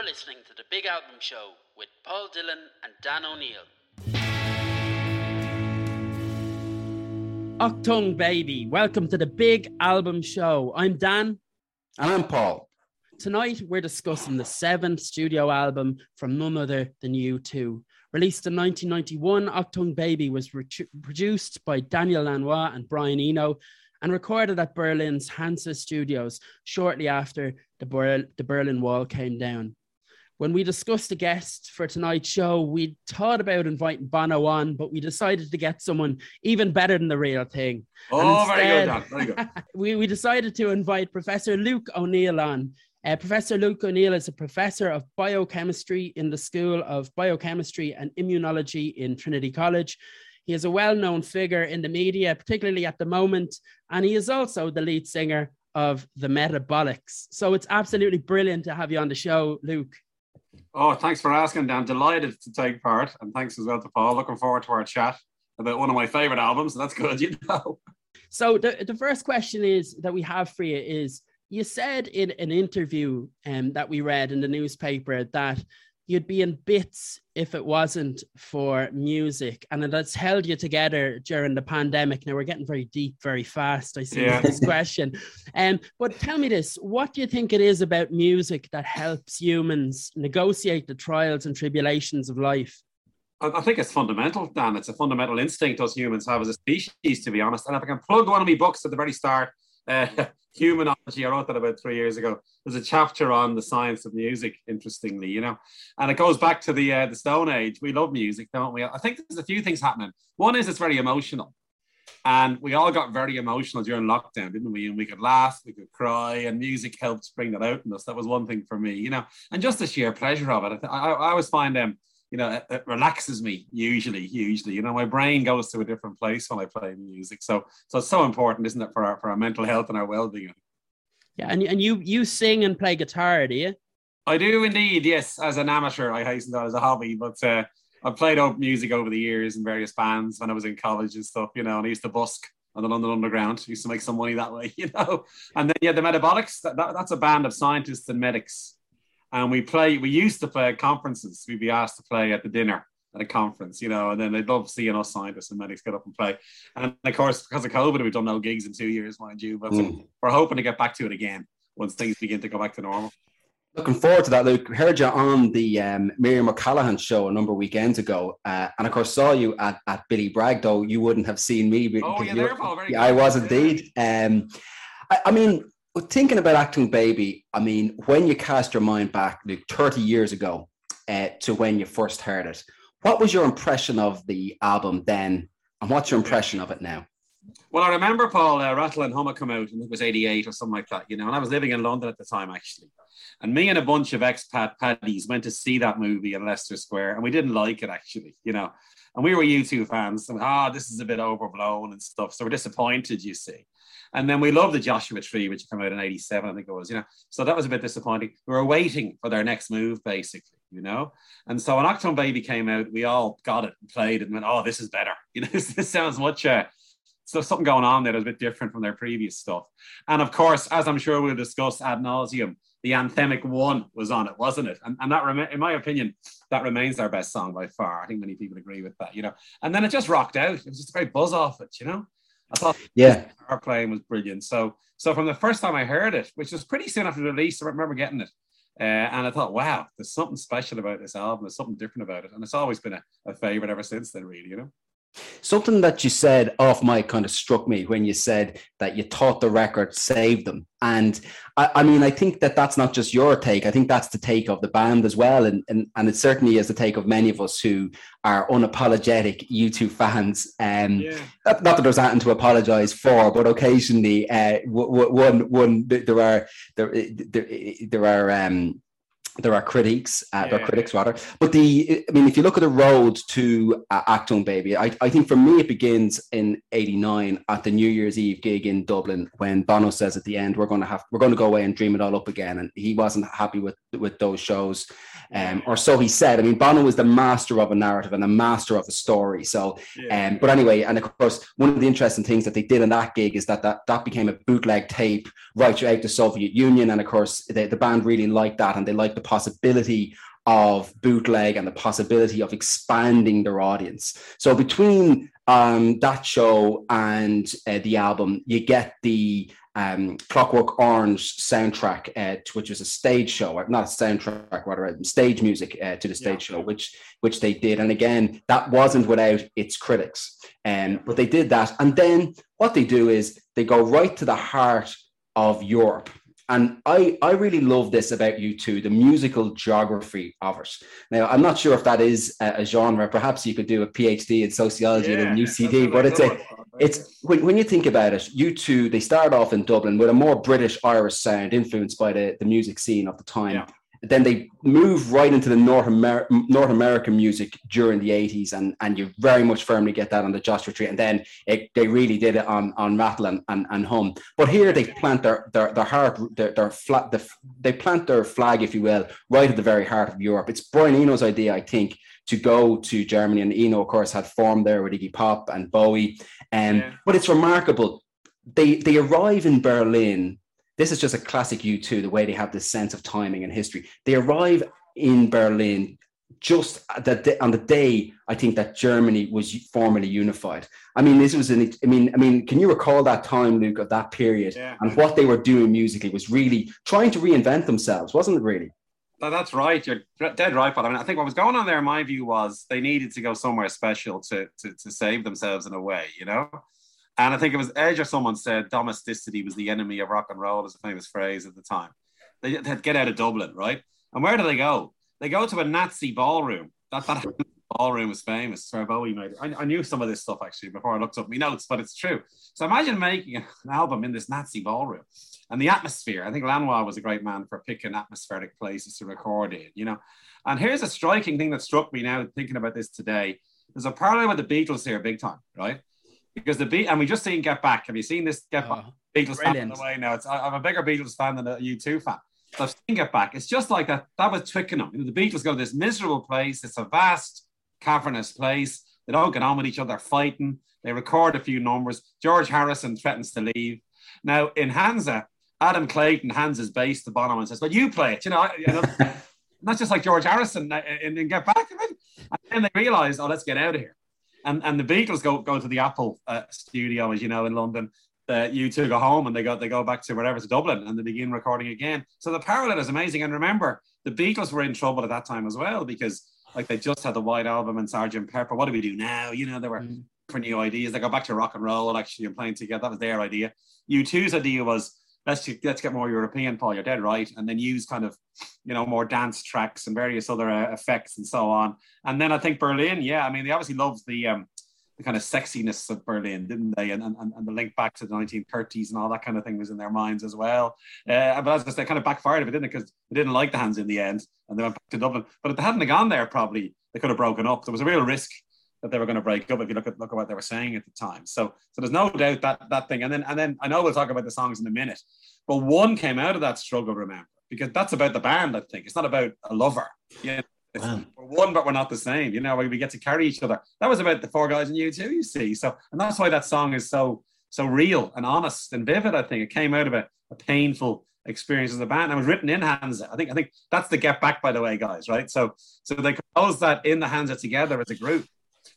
You're listening to the Big Album Show with Paul Dillon and Dan O'Neill. Achtung Baby, welcome to the Big Album Show. I'm Dan. And I'm Paul. Tonight we're discussing the seventh studio album from none other than U2. Released in 1991, Achtung Baby was re- produced by Daniel Lanois and Brian Eno and recorded at Berlin's Hansa Studios shortly after the, Ber- the Berlin Wall came down. When we discussed the guests for tonight's show, we thought about inviting Bono on, but we decided to get someone even better than the real thing. Oh, instead, very good, Very good. we, we decided to invite Professor Luke O'Neill on. Uh, professor Luke O'Neill is a professor of biochemistry in the School of Biochemistry and Immunology in Trinity College. He is a well known figure in the media, particularly at the moment, and he is also the lead singer of the Metabolics. So it's absolutely brilliant to have you on the show, Luke. Oh, thanks for asking, Dan. Delighted to take part, and thanks as well to Paul. Looking forward to our chat about one of my favorite albums. That's good, you know. So the, the first question is that we have for you is you said in an interview um, that we read in the newspaper that you'd be in bits if it wasn't for music and it has held you together during the pandemic now we're getting very deep very fast i see yeah. this question um, but tell me this what do you think it is about music that helps humans negotiate the trials and tribulations of life I think it's fundamental, Dan. It's a fundamental instinct us humans have as a species, to be honest. And if I can plug one of my books at the very start, uh, Humanology. I wrote that about three years ago. There's a chapter on the science of music, interestingly, you know, and it goes back to the uh, the Stone Age. We love music, don't we? I think there's a few things happening. One is it's very emotional, and we all got very emotional during lockdown, didn't we? And we could laugh, we could cry, and music helped bring that out in us. That was one thing for me, you know, and just the sheer pleasure of it. I, I, I always find them. Um, you know, it, it, relaxes me usually, usually, you know, my brain goes to a different place when I play music. So, so it's so important, isn't it, for our, for our mental health and our well-being. Yeah. And, and you, you sing and play guitar, do you? I do indeed. Yes. As an amateur, I hasten that as a hobby, but, uh, I've played out music over the years in various bands when I was in college and stuff, you know, and I used to busk on the London Underground. I used to make some money that way, you know. And then yeah, the Metabolics, that, that, that's a band of scientists and medics and we play. We used to play at conferences. We'd be asked to play at the dinner at a conference, you know, and then they'd love seeing us scientists and medics get up and play. And of course, because of COVID, we've done no gigs in two years, mind you. But mm. we're hoping to get back to it again once things begin to go back to normal. Looking forward to that, Luke. Heard you on the um, Miriam O'Callaghan show a number of weekends ago, uh, and of course saw you at, at Billy Bragg. Though you wouldn't have seen me. Oh yeah, there, Paul, yeah, I was indeed. Um, I, I mean, thinking about Achtung Baby, I mean, when you cast your mind back like 30 years ago uh, to when you first heard it, what was your impression of the album then? And what's your impression of it now? Well, I remember Paul uh, Rattle and Hummer come out, and it was '88 or something like that, you know. And I was living in London at the time, actually. And me and a bunch of expat paddies went to see that movie in Leicester Square, and we didn't like it actually, you know. And we were U2 fans, and ah, oh, this is a bit overblown and stuff. So we're disappointed, you see. And then we love the Joshua Tree, which came out in 87, I think it was, you know. So that was a bit disappointing. We were waiting for their next move, basically, you know. And so when Achtung Baby came out, we all got it and played it and went, oh, this is better. You know, this, this sounds much uh, so something going on there that's a bit different from their previous stuff. And of course, as I'm sure we'll discuss ad nauseum, the anthemic one was on it, wasn't it? And, and that, rem- in my opinion, that remains our best song by far. I think many people agree with that, you know. And then it just rocked out. It was just a great buzz off it, you know. I thought yeah, our playing was brilliant. So so from the first time I heard it, which was pretty soon after the release, I remember getting it. Uh, and I thought, wow, there's something special about this album. There's something different about it. And it's always been a, a favorite ever since then, really, you know? Something that you said off mic kind of struck me when you said that you thought the record saved them. And I, I, mean, I think that that's not just your take. I think that's the take of the band as well. And, and, and it certainly is the take of many of us who are unapologetic U2 fans. Um, yeah. not, not, that there's anything to apologize for, but occasionally uh, one, one, there are, there, there, there are, um, there are critics, uh, yeah, there are critics rather. But the, I mean, if you look at the road to uh, Achtung Baby, I, I think for me it begins in '89 at the New Year's Eve gig in Dublin when Bono says at the end, "We're going to have, we're going to go away and dream it all up again," and he wasn't happy with with those shows, um, or so he said. I mean, Bono was the master of a narrative and the master of a story. So, yeah. um, but anyway, and of course, one of the interesting things that they did in that gig is that that, that became a bootleg tape right throughout the Soviet Union, and of course, the, the band really liked that, and they liked the possibility of bootleg and the possibility of expanding their audience. So between um, that show and uh, the album, you get the um, Clockwork Orange soundtrack, uh, which was a stage show, not a soundtrack, rather stage music uh, to the stage yeah. show, which which they did. And again, that wasn't without its critics, um, but they did that. And then what they do is they go right to the heart of Europe and I, I really love this about U2, the musical geography of it. Now, I'm not sure if that is a, a genre. Perhaps you could do a PhD in sociology yeah, and a UCD, but it's a, it's when, when you think about it, you two they started off in Dublin with a more British Irish sound influenced by the, the music scene of the time. Yeah then they move right into the North, Amer- North American music during the 80s, and, and you very much firmly get that on the Joshua Tree. And then it, they really did it on, on Rattle and, and, and Hum. But here they plant their, their, their heart, their, their flat, the, they plant their flag, if you will, right at the very heart of Europe. It's Brian Eno's idea, I think, to go to Germany. And Eno, of course, had formed there with Iggy Pop and Bowie. Um, yeah. But it's remarkable. They, they arrive in Berlin this is just a classic U2, the way they have this sense of timing and history. They arrive in Berlin just the, on the day I think that Germany was formally unified. I mean, this was an. I mean, I mean, can you recall that time, Luke, of that period yeah. and what they were doing musically was really trying to reinvent themselves, wasn't it? Really. that's right. You're dead right, but I mean, I think what was going on there, in my view, was they needed to go somewhere special to to, to save themselves in a way, you know. And I think it was Edge or someone said domesticity was the enemy of rock and roll, as a famous phrase at the time. They had get out of Dublin, right? And where do they go? They go to a Nazi ballroom. That, that ballroom was famous. Where Bowie made it. I, I, knew some of this stuff actually before I looked up my notes, but it's true. So imagine making an album in this Nazi ballroom and the atmosphere. I think Lanois was a great man for picking atmospheric places to record in, you know. And here's a striking thing that struck me now thinking about this today. There's a parallel with the Beatles here, big time, right? Because the beat and we just seen Get Back. Have you seen this Get Back? Oh, Beatles brilliant. fan the way now. It's I'm a bigger Beatles fan than a U2 fan. So I've seen Get Back. It's just like that. That was Twickenham. You know, the Beatles go to this miserable place. It's a vast, cavernous place. They don't get on with each other, fighting. They record a few numbers. George Harrison threatens to leave. Now in Hansa, Adam Clayton hands his bass to Bono and says, "Well, you play it." You know, you know not just like George Harrison uh, and in Get Back. And then they realize, "Oh, let's get out of here." And and the Beatles go go to the Apple uh, studio, as you know, in London. Uh, U2 go home and they go they go back to wherever to Dublin and they begin recording again. So the parallel is amazing. And remember, the Beatles were in trouble at that time as well because like they just had the White Album and Sergeant Pepper. What do we do now? You know, there were mm. different new ideas. They go back to rock and roll actually and playing together. That was their idea. U2's idea was let's let's get more European, Paul. You're dead right, and then use kind of you know more dance tracks and various other uh, effects and so on. And then I think Berlin, yeah, I mean they obviously loved the um, the kind of sexiness of Berlin, didn't they? And, and, and the link back to the 1930s and all that kind of thing was in their minds as well. Uh, but as I said, kind of backfired a bit, didn't it? Because they didn't like the Hansa in the end, and they went back to Dublin. But if they hadn't gone there, probably they could have broken up. There was a real risk that they were going to break up if you look at look at what they were saying at the time. So so there's no doubt that that thing. And then and then I know we'll talk about the songs in a minute, but one came out of that struggle, remember, because that's about the band, I think. It's not about a lover. Yeah. Wow. We're one, but we're not the same. You know, we get to carry each other. That was about the four guys and you too, you see. So, and that's why that song is so so real and honest and vivid. I think it came out of a, a painful experience as a band. And it was written in Hansa. I think I think that's the get back, by the way, guys. Right. So so they composed that in the Hansa together as a group.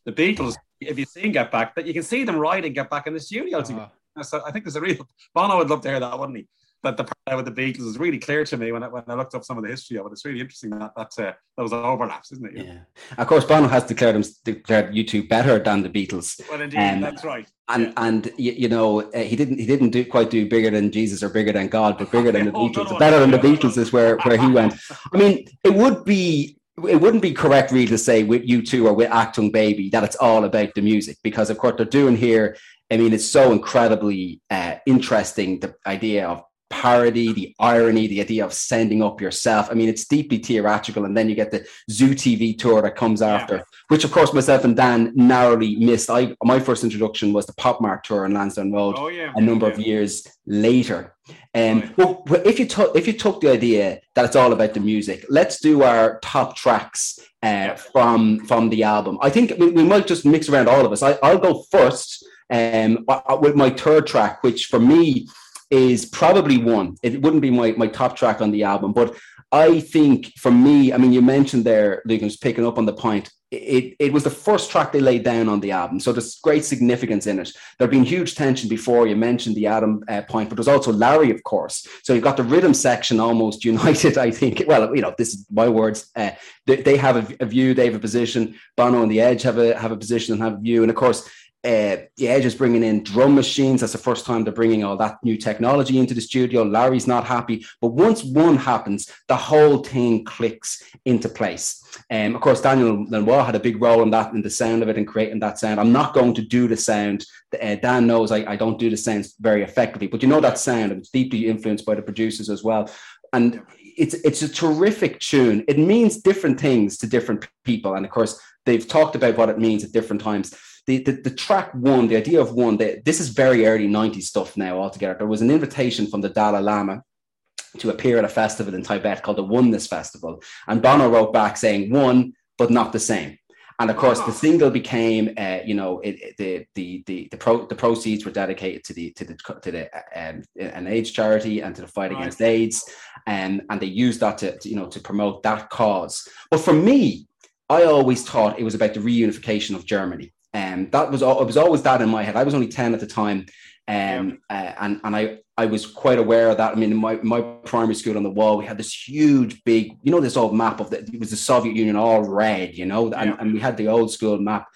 The Beatles, if you've seen Get Back, that you can see them riding Get Back in the studio uh-huh. together. So I think there's a real Bono would love to hear that, wouldn't he? that the part with the Beatles is really clear to me when I, when I looked up some of the history of it. It's really interesting that that uh, those overlaps, isn't it? Yeah. Of course, Bono has declared him declared you two better than the Beatles. Well, indeed, um, that's right. And yeah. and you, you know uh, he didn't he didn't do quite do bigger than Jesus or bigger than God, but bigger than the oh, Beatles. No, no, better than the Beatles is where where he went. I mean, it would be it wouldn't be correct really to say with you two or with Achtung Baby that it's all about the music because of course they're doing here I mean, it's so incredibly uh, interesting the idea of parody, the irony, the idea of sending up yourself. I mean, it's deeply theatrical. And then you get the Zoo TV tour that comes after, yeah. which of course myself and Dan narrowly missed. I my first introduction was the Pop Mart tour on Lansdowne Road oh, yeah. a number yeah. of years later. Um, oh, well, if you took if you took the idea that it's all about the music, let's do our top tracks uh, from from the album. I think we, we might just mix around all of us. I, I'll go first um, with my third track, which for me is probably one. It wouldn't be my, my top track on the album, but I think for me, I mean, you mentioned there, Luke, was picking up on the point. It, it was the first track they laid down on the album. So there's great significance in it. There'd been huge tension before. You mentioned the Adam uh, point, but there's also Larry, of course. So you've got the rhythm section almost united, I think. Well, you know, this is my words. Uh, they, they, have a, a, view, they have a position. Bono and the Edge have a, have a position and have a view. And of course, uh, the Edge is bringing in drum machines. That's the first time they're bringing all that new technology into the studio. Larry's not happy, but once one happens, the whole thing clicks into place. Um, of course, Daniel Lanois had a big role in that, in the sound of it, and creating that sound. I'm not going to do the sound. Uh, Dan knows I, I don't do the sounds very effectively, but you know that sound, and it's deeply influenced by the producers as well. And it's it's a terrific tune. It means different things to different people, and of course, they've talked about what it means at different times the, the, the track one, the idea of one, the, this is very early 90s stuff now altogether. There was an invitation from the Dalai Lama to appear at a festival in Tibet called the Oneness Festival. And Bono wrote back saying one, but not the same. And of course, the single became, uh, you know, it, it, the the the the, pro, the proceeds were dedicated to the to the to the um, an AIDS charity and to the fight right. against AIDS, and um, and they used that to, to, you know to promote that cause. But for me, I always thought it was about the reunification of Germany. Um, that was it was always that in my head. I was only 10 at the time. Um, yeah. uh, and, and I, I was quite aware of that. I mean, in my, my primary school on the wall, we had this huge, big, you know, this old map of the, it was the Soviet Union all red, you know, and, yeah. and we had the old school map.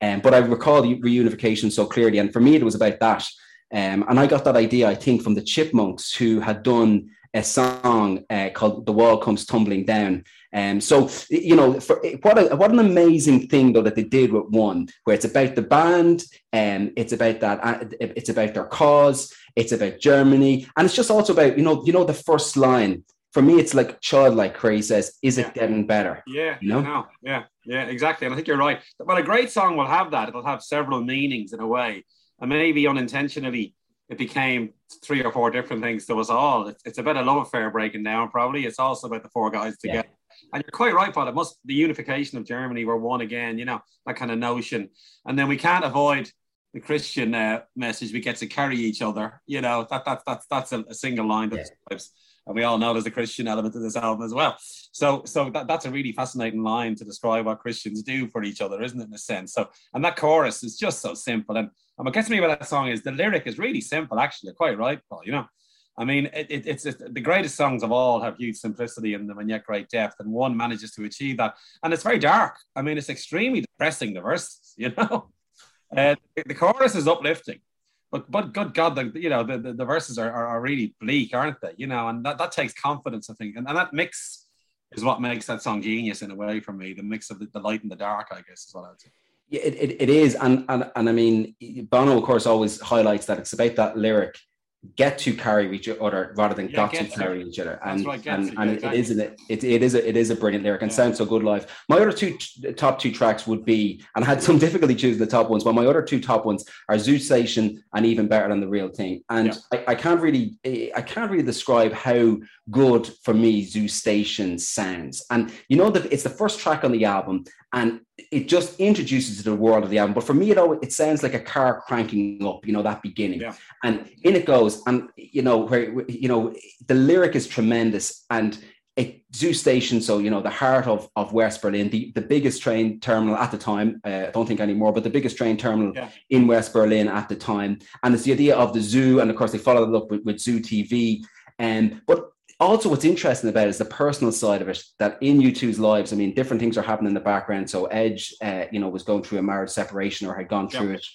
Um, but I recall the reunification so clearly. And for me, it was about that. Um, and I got that idea, I think, from the Chipmunks who had done a song uh, called "The Wall Comes Tumbling Down." And um, so, you know, for, what a, what an amazing thing though that they did with one, where it's about the band, and um, it's about that, uh, it's about their cause, it's about Germany, and it's just also about you know, you know, the first line. For me, it's like childlike. He says, "Is it yeah. getting better?" Yeah, you know, yeah, yeah, exactly. And I think you're right. But a great song will have that. It'll have several meanings in a way, and maybe unintentionally it became three or four different things to us all. It's, it's about a love affair breaking down, probably. It's also about the four guys together. Yeah. And you're quite right, Paul. It must the unification of Germany were one again, you know, that kind of notion. And then we can't avoid the Christian uh, message. We get to carry each other, you know, that, that, that that's a, a single line that yeah. and we all know there's a Christian element to this album as well. So, so that, that's a really fascinating line to describe what Christians do for each other, isn't it? In a sense. So, and that chorus is just so simple. And, and what gets me about that song is the lyric is really simple. Actually, You're quite right, Paul. You know, I mean, it, it, it's, the greatest songs of all have huge simplicity in them and yet great depth, and one manages to achieve that. And it's very dark. I mean, it's extremely depressing. The verses, you know, uh, the, the chorus is uplifting but but good God, the you know the, the, the verses are, are, are, really bleak, aren't they? You know, and that, that takes confidence, I think, and, and that mix is what makes that song genius in a way for me. The mix of the, the light and the dark, I guess, is what I would say. Yeah, it, it, it is, and, and and I mean, Bono, of course, always highlights that it's about that lyric get to carry each other rather than yeah, got to carry each other. And right, and, to, and yeah, exactly. it is an, it, it is a, it is a brilliant lyric and yeah. sounds so good live. My other two top two tracks would be, and I had some difficulty choosing the top ones, but my other two top ones are Zoo Station and Even Better Than the Real Thing. And I, I can't really I can't really describe how good for me Zoo Station sounds. And you know that it's the first track on the album, and it just introduces to the world of the album. But for me, it always, it sounds like a car cranking up, you know, that beginning. Yeah. And in it goes, and you know, where you know, the lyric is tremendous and it Zoo Station, so you know, the heart of, of West Berlin, the, the biggest train terminal at the time, uh, I don't think anymore, but the biggest train terminal yeah. in West Berlin at the time. And it's the idea of the zoo, and of course they followed it up with, with Zoo TV. And but also what's interesting about it is the personal side of it that in U2's lives i mean different things are happening in the background so edge uh, you know was going through a marriage separation or had gone through it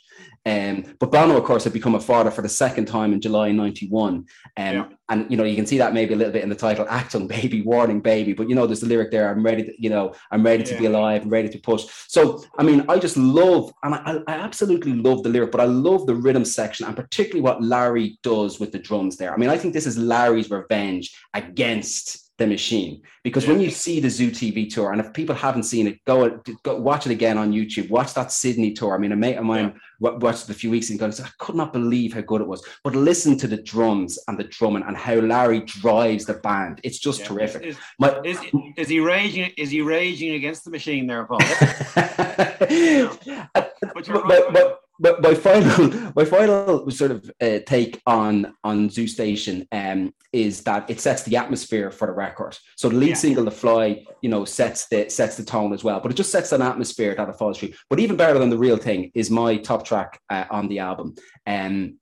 Um, but Bono, of course, had become a father for the second time in July 91. Um. And, you know, you can see that maybe a little bit in the title, Achtung Baby, Warning Baby. But, you know, there's the lyric there, I'm ready to, you know, I'm ready to be alive, I'm ready to push. So, I mean, I just love, and I, I absolutely love the lyric, but I love the rhythm section and particularly what Larry does with the drums there. I mean, I think this is Larry's revenge against the machine. Because when you see the zoo tv tour and if people haven't seen it go, go watch it again on youtube. Watch that sydney tour. I mean a mate of mine yeah. watched it a few weeks ago and said i could not believe how good it was. But listen to the drums and the drumming and how larry drives the band. It's just yeah. terrific. Is, My, is, is, he raging is he raging against the machine there paul? But, but, but, but my final my final sort of uh, take on on zoo station um is that it sets the atmosphere for the record so the lead yeah. single the fly you know sets the sets the tone as well but it just sets an atmosphere that it falls through but even better than the real thing is my top track uh, on the album um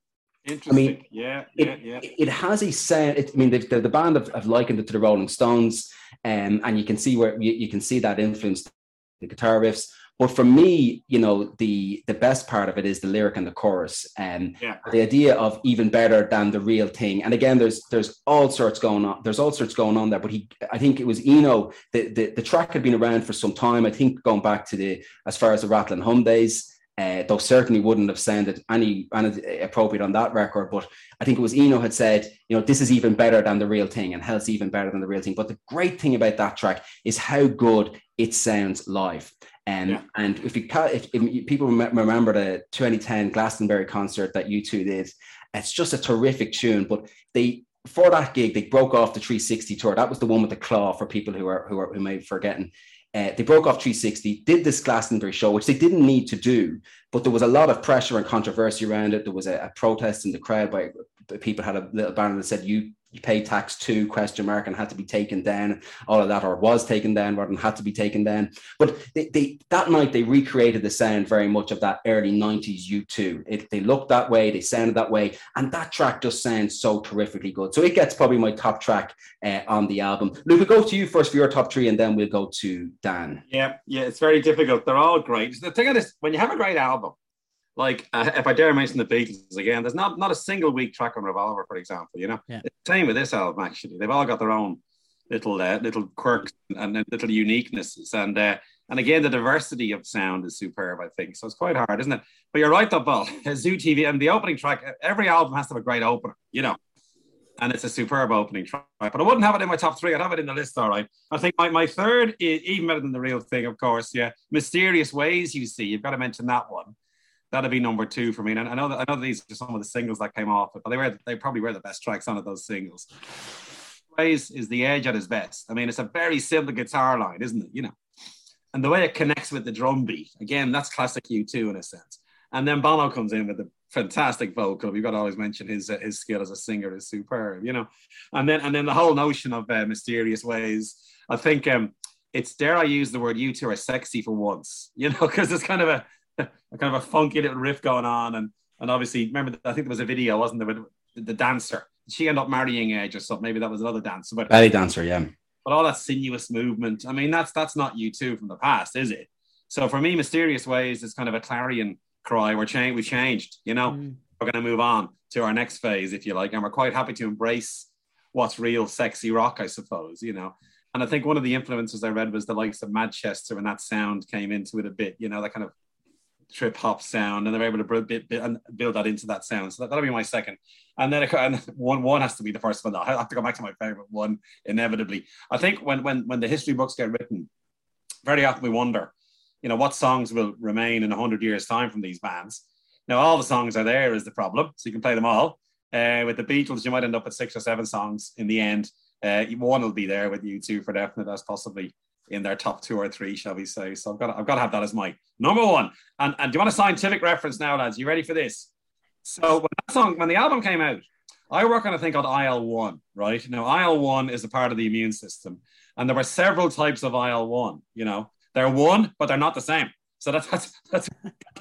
I mean, yeah, yeah, it, yeah. It has a sound. It, I mean, the, the band have, have, likened it to the Rolling Stones, um, and you can see where you, you can see that influence the guitar riffs. But for me, you know, the the best part of it is the lyric and the chorus, and yeah. the idea of even better than the real thing. And again, there's there's all sorts going on. There's all sorts going on there. But he, I think it was Eno. The, the the track had been around for some time. I think going back to the as far as the Rattle and Hum days. Uh, though certainly wouldn't have sounded any, any appropriate on that record. But I think it was Eno had said, you know, this is even better than the real thing, and Hell's even better than the real thing. But the great thing about that track is how good it sounds live. Um, yeah. And if you if, if people remember the 2010 Glastonbury concert that you two did, it's just a terrific tune. But they for that gig they broke off the 360 tour. That was the one with the claw for people who are who are who may be forgetting. Uh, they broke off 360, did this Glastonbury show, which they didn't need to do, but there was a lot of pressure and controversy around it. There was a, a protest in the crowd by people had a little banner that said "You you pay tax to question mark and had to be taken down all of that or was taken down rather than had to be taken down but they, they that night they recreated the sound very much of that early 90s u2 it, they looked that way they sounded that way and that track just sounds so terrifically good. So it gets probably my top track uh, on the album. We'll go to you first for your top three and then we'll go to dan. Yeah yeah it's very difficult. They're all great. The thing is when you have a great album like uh, if I dare mention the Beatles again, there's not not a single weak track on Revolver, for example. You know, yeah. same with this album. Actually, they've all got their own little uh, little quirks and little uniquenesses, and uh, and again, the diversity of sound is superb. I think so. It's quite hard, isn't it? But you're right, though, Paul. Zoo TV and the opening track. Every album has to have a great opener. You know. And it's a superb opening track, but I wouldn't have it in my top three. I'd have it in the list, all right. I think my, my third is even better than the real thing, of course. Yeah, mysterious ways you see. You've got to mention that one that'd be number two for me. And I know that I know these are some of the singles that came off, but they were they probably were the best tracks on of those singles. Ways is the edge at his best. I mean, it's a very simple guitar line, isn't it? You know, and the way it connects with the drum beat, again, that's classic U2 in a sense. And then Bono comes in with the fantastic vocal. We've got to always mention his uh, his skill as a singer is superb, you know. And then and then the whole notion of uh, mysterious ways. I think um, it's dare I use the word U2 are sexy for once, you know, because it's kind of a kind of a funky little riff going on, and and obviously remember I think there was a video, wasn't there, with the dancer? she ended up marrying Edge or something? Maybe that was another dancer, but belly dancer, yeah. But all that sinuous movement, I mean, that's that's not you two from the past, is it? So for me, mysterious ways is kind of a clarion cry. We're changed. We changed. You know, mm. we're going to move on to our next phase, if you like, and we're quite happy to embrace what's real, sexy rock, I suppose. You know, and I think one of the influences I read was the likes of Manchester, and that sound came into it a bit. You know, that kind of trip hop sound, and they're able to build, build that into that sound. So that, will be my second. And then and one one has to be the first one. I have to go back to my favorite one inevitably. I think when when when the history books get written, very often we wonder, you know, what songs will remain in hundred years' time from these bands. Now all the songs are there is the problem, so you can play them all. Uh, with the Beatles, you might end up with six or seven songs in the end. Uh, one will be there with you two for definite as possibly in their top two or three, shall we say? So I've got to, I've got to have that as my number one. And and do you want a scientific reference now, lads? You ready for this? So when that song, when the album came out, I work on a thing called IL one, right? Now IL one is a part of the immune system, and there were several types of IL one. You know, they're one, but they're not the same. So that's that's that's,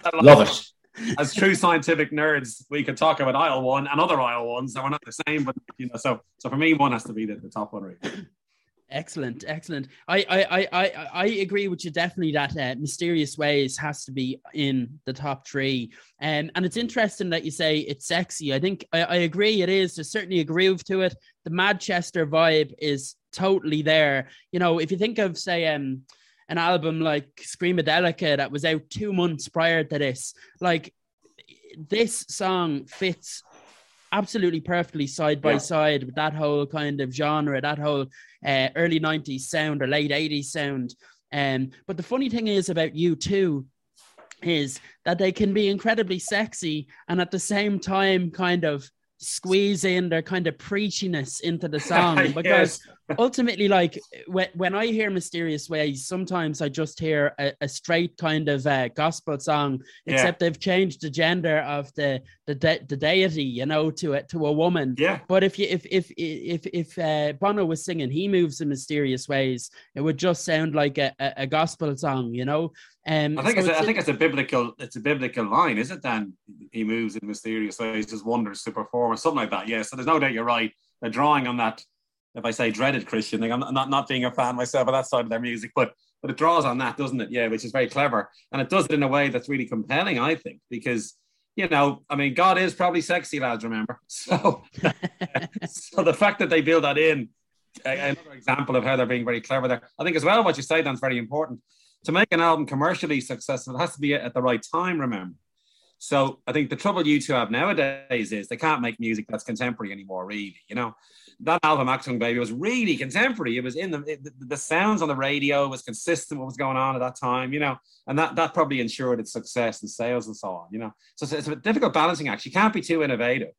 that's love it. As true scientific nerds, we could talk about IL one and other IL ones that were not the same, but you know, so so for me, one has to be the, the top one, right? Excellent, excellent. I I I I, agree with you definitely that uh, Mysterious Ways has to be in the top three. Um, and it's interesting that you say it's sexy. I think I, I agree it is. There's certainly a groove to it. The Manchester vibe is totally there. You know, if you think of say um an album like Screamadelica that was out two months prior to this, like this song fits absolutely perfectly side by yeah. side with that whole kind of genre, that whole uh, early 90s sound or late 80s sound. Um, but the funny thing is about you too is that they can be incredibly sexy and at the same time kind of squeeze in their kind of preachiness into the song because yes. Ultimately like when, when i hear mysterious ways sometimes i just hear a, a straight kind of uh, gospel song except yeah. they've changed the gender of the the, de- the deity you know to a, to a woman yeah but if you if if if if uh, bono was singing he moves in mysterious ways it would just sound like a, a, a gospel song you know um, I think so it's, a, I think it's a biblical it's a biblical line, is it? Then he moves in mysterious ways, does wonders to perform, or something like that. Yeah. So there's no doubt you're right. They're drawing on that. If I say dreaded Christian thing, I'm not not being a fan myself of that side of their music, but but it draws on that, doesn't it? Yeah, which is very clever, and it does it in a way that's really compelling, I think, because you know, I mean, God is probably sexy, lads. Remember, so so the fact that they build that in, another example of how they're being very clever there. I think as well, what you say, Dan's very important to make an album commercially successful, it has to be at the right time, remember. So I think the trouble you two have nowadays is they can't make music that's contemporary anymore, really. You know, that album, Achtung Baby, was really contemporary. It was in the, it, the, the sounds on the radio was consistent what was going on at that time, you know, and that, that probably ensured its success and sales and so on, you know. So it's, it's a difficult balancing act. You can't be too innovative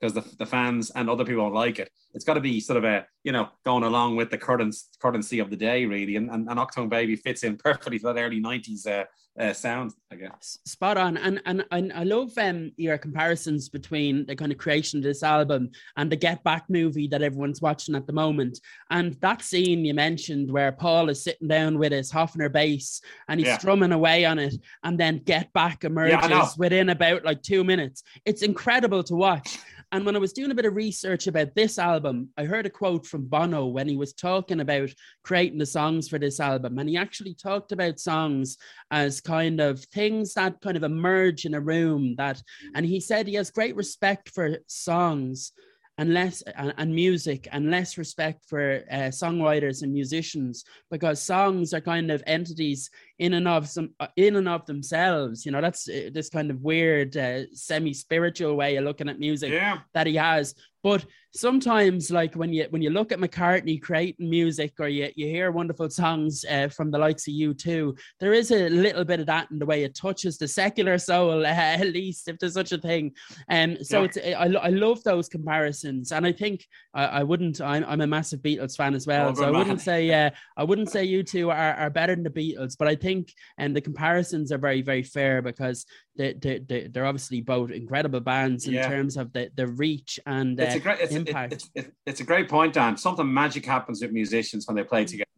because the, the fans and other people don't like it. It's got to be sort of a, you know, going along with the current currency of the day, really. And, and, and Achtung Baby fits in perfectly to that early 90s uh, uh, sound, I guess. Spot on. And, and, and I love um, your comparisons between the kind of creation of this album and the Get Back movie that everyone's watching at the moment. And that scene you mentioned where Paul is sitting down with his Hofner bass and he's yeah. strumming away on it, and then Get Back emerges yeah, within about like two minutes. It's incredible to watch. And when I was doing a bit of research about this album, I heard a quote from Bono when he was talking about creating the songs for this album. And he actually talked about songs as kind of things that kind of emerge in a room that, and he said he has great respect for songs and less and, and music and less respect for uh, songwriters and musicians because songs are kind of entities in and of some uh, in and of themselves you know that's uh, this kind of weird uh, semi-spiritual way of looking at music yeah. that he has but sometimes, like when you when you look at McCartney creating music, or you, you hear wonderful songs uh, from the likes of you too there is a little bit of that in the way it touches the secular soul, uh, at least if there's such a thing. And um, so yeah. it's I, I love those comparisons, and I think I, I wouldn't. I'm, I'm a massive Beatles fan as well, oh, so I wouldn't say uh, I wouldn't say U2 are, are better than the Beatles, but I think and the comparisons are very very fair because they, they, they're obviously both incredible bands in yeah. terms of the, the reach and it's, uh, a great, it's, impact. It, it's, it's a great point, Dan. Something magic happens with musicians when they play together.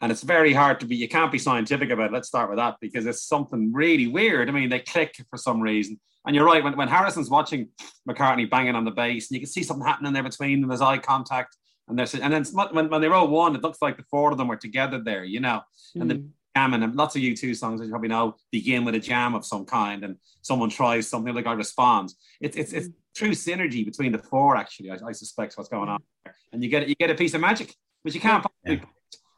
And it's very hard to be, you can't be scientific about it. Let's start with that because it's something really weird. I mean, they click for some reason. And you're right, when, when Harrison's watching McCartney banging on the bass, and you can see something happening there between them, there's eye contact. And there's and then when, when they roll one, it looks like the four of them were together there, you know. And mm. Jamming and lots of U2 songs, as you probably know, begin with a jam of some kind and someone tries something like I respond. It's it's it's true synergy between the four, actually, I, I suspect what's going on. There. And you get you get a piece of magic, which you can't yeah.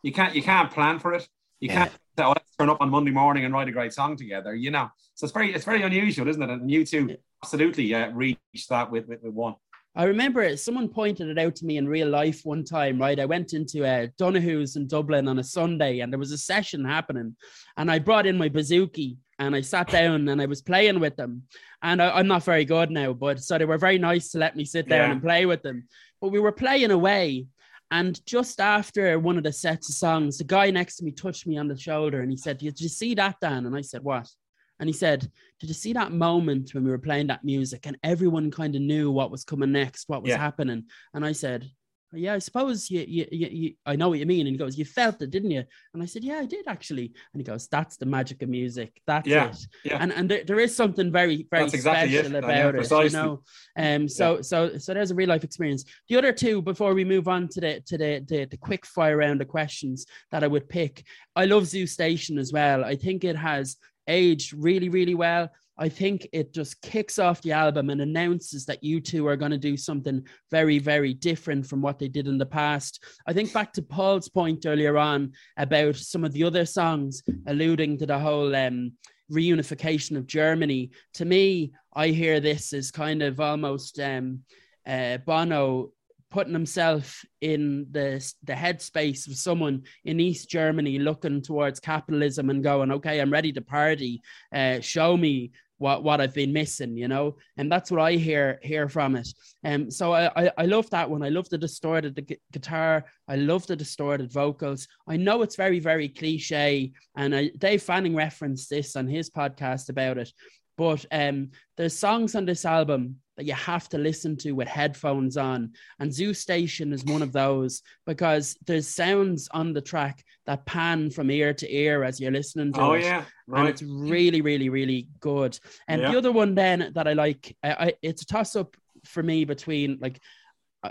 you can't you can't plan for it. You yeah. can't say, oh, let's turn up on Monday morning and write a great song together, you know. So it's very it's very unusual, isn't it? And U2 absolutely uh, reached that with, with, with one. I remember someone pointed it out to me in real life one time, right? I went into uh, Donoghue's in Dublin on a Sunday and there was a session happening. And I brought in my bouzouki and I sat down and I was playing with them. And I, am not very good now, but so they were very nice to let me sit down yeah. and play with them. But we were playing away. And just after one of the sets of songs, the guy next to me touched me on the shoulder and he said, Did you see that, Dan? And I said, What? And he said, Did you see that moment when we were playing that music and everyone kind of knew what was coming next, what was yeah. happening? And I said, yeah, I suppose you, you, you, you, I know what you mean. And he goes, you felt it, didn't you? And I said, yeah, I did actually. And he goes, that's the magic of music. That's Yeah, it. yeah. And and there, there is something very very That's exactly it. special Yeah, about it, you know. Um, so so so there's a real life experience. The other two, before we move on to the to the the, the quick fire round of questions that I would pick, I love Zoo Station as well. I think it has aged really really well. I think it just kicks off the album and announces that you two are going to do something very, very different from what they did in the past. I think back to Paul's point earlier on about some of the other songs alluding to the whole um, reunification of Germany. To me, I hear this as kind of almost um, uh, Bono putting himself in the the headspace of someone in East Germany looking towards capitalism and going, okay, I'm ready to party. Uh, show me what what I've been missing, you know, and that's what I hear hear from it. Um, so I I, I love that one. I love the distorted the gu- guitar. I love the distorted vocals. I know it's very very cliche, and I, Dave Fanning referenced this on his podcast about it. But um, there's songs on this album that you have to listen to with headphones on, and Zoo Station is one of those because there's sounds on the track that pan from ear to ear as you're listening to Oh it yeah, and it's really, really, really good. And Yeah. the other one then that I like, I, I, it's a toss up for me between like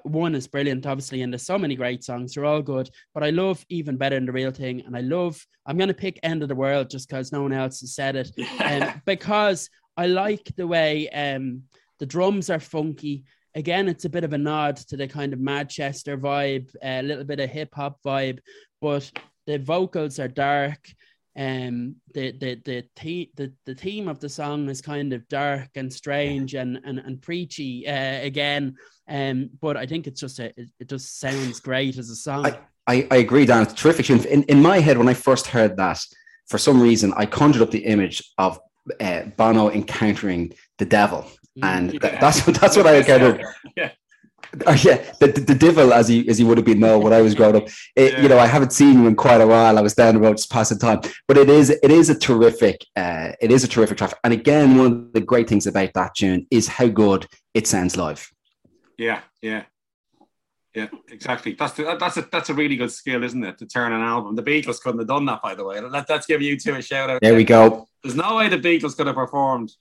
one is brilliant, obviously, and there's so many great songs. They're all good, but I love even better than the real thing, and I love. I'm gonna pick End of the World just because no one else has said it, um, because I like the way um the drums are funky. Again, it's a bit of a nod to the kind of Manchester vibe, a little bit of hip hop vibe, but the vocals are dark. Um, the the the, the the the theme of the song is kind of dark and strange and and, and preachy uh, again. Um, but I think it's just a it, it just sounds great as a song. I, I agree, Dan. It's terrific. In, in my head, when I first heard that, for some reason, I conjured up the image of uh, Bono encountering the devil, Mm. and Yeah. th- that's what that's what I kind of Yeah. Uh, yeah the, the, the devil as he as he would have been known when I was growing up. It, Yeah. You know, I haven't seen him in quite a while. I was down the road just passing time, but it is it is a terrific uh, it is a terrific track. And again, one of the great things about that tune is how good it sounds live. Yeah, yeah, yeah, exactly. That's the, that's a that's a really good skill, isn't it? To turn an album. The Beatles couldn't have done that, by the way. Let, let's give you two a shout out. There we go. There's no way the Beatles could have performed,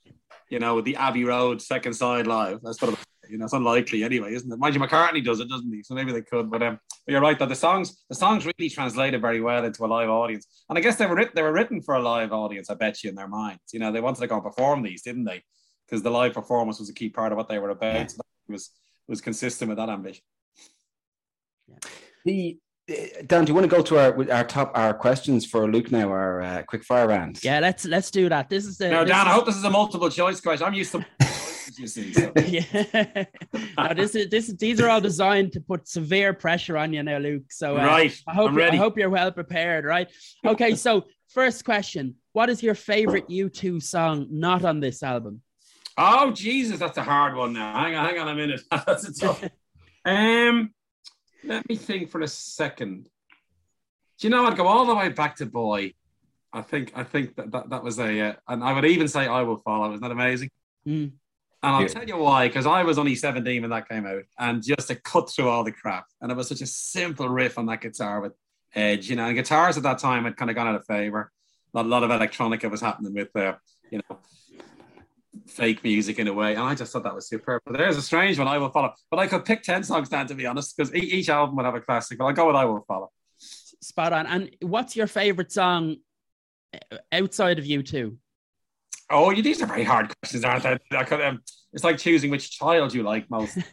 you know, the Abbey Road second side live. That's sort of, you know, it's unlikely anyway, isn't it? Mind you, McCartney does it, doesn't he? So maybe they could. But um, but you're right that the songs the songs really translated very well into a live audience, and I guess they were written they were written for a live audience. I bet you in their minds, you know, they wanted to go and perform these, didn't they? Because the live performance was a key part of what they were about. Yeah. So that was was consistent with that ambition. Yeah. The uh, Dan, do you want to go to our our top our questions for Luke now, our uh, quick fire round? yeah, let's let's do that. This is the Now, this Dan, I hope this is a multiple choice question. I'm used to choices, you see. Yeah. no, this is this these are all designed to put severe pressure on you now, Luke. So uh, right, I hope I'm you- I ready. hope you're well prepared, right? Okay, so first question: What is your favorite U2 song not on this album? Oh Jesus, that's a hard one now. Hang on, hang on a minute. that's a tough. Um, let me think for a second. Do you know I'd go all the way back to Boy. I think I think that that, that was a, uh, and I would even say I will follow. Isn't that amazing? Mm. And I'll Yeah. tell you why, because I was only 17 when that came out, and just to cut through all the crap, and it was such a simple riff on that guitar with edge, you know. And guitars at that time had kind of gone out of favor. A lot of electronica was happening with, uh, you know, fake music in a way, and I just thought that was superb. But there's a strange one I will follow, but I could pick 10 songs down to be honest, because each album would have a classic. But I'll go with I will follow. Spot on. And what's your favorite song uh, outside of U2? Oh, you, these are very hard questions, aren't they? Um, it's like choosing which child you like most.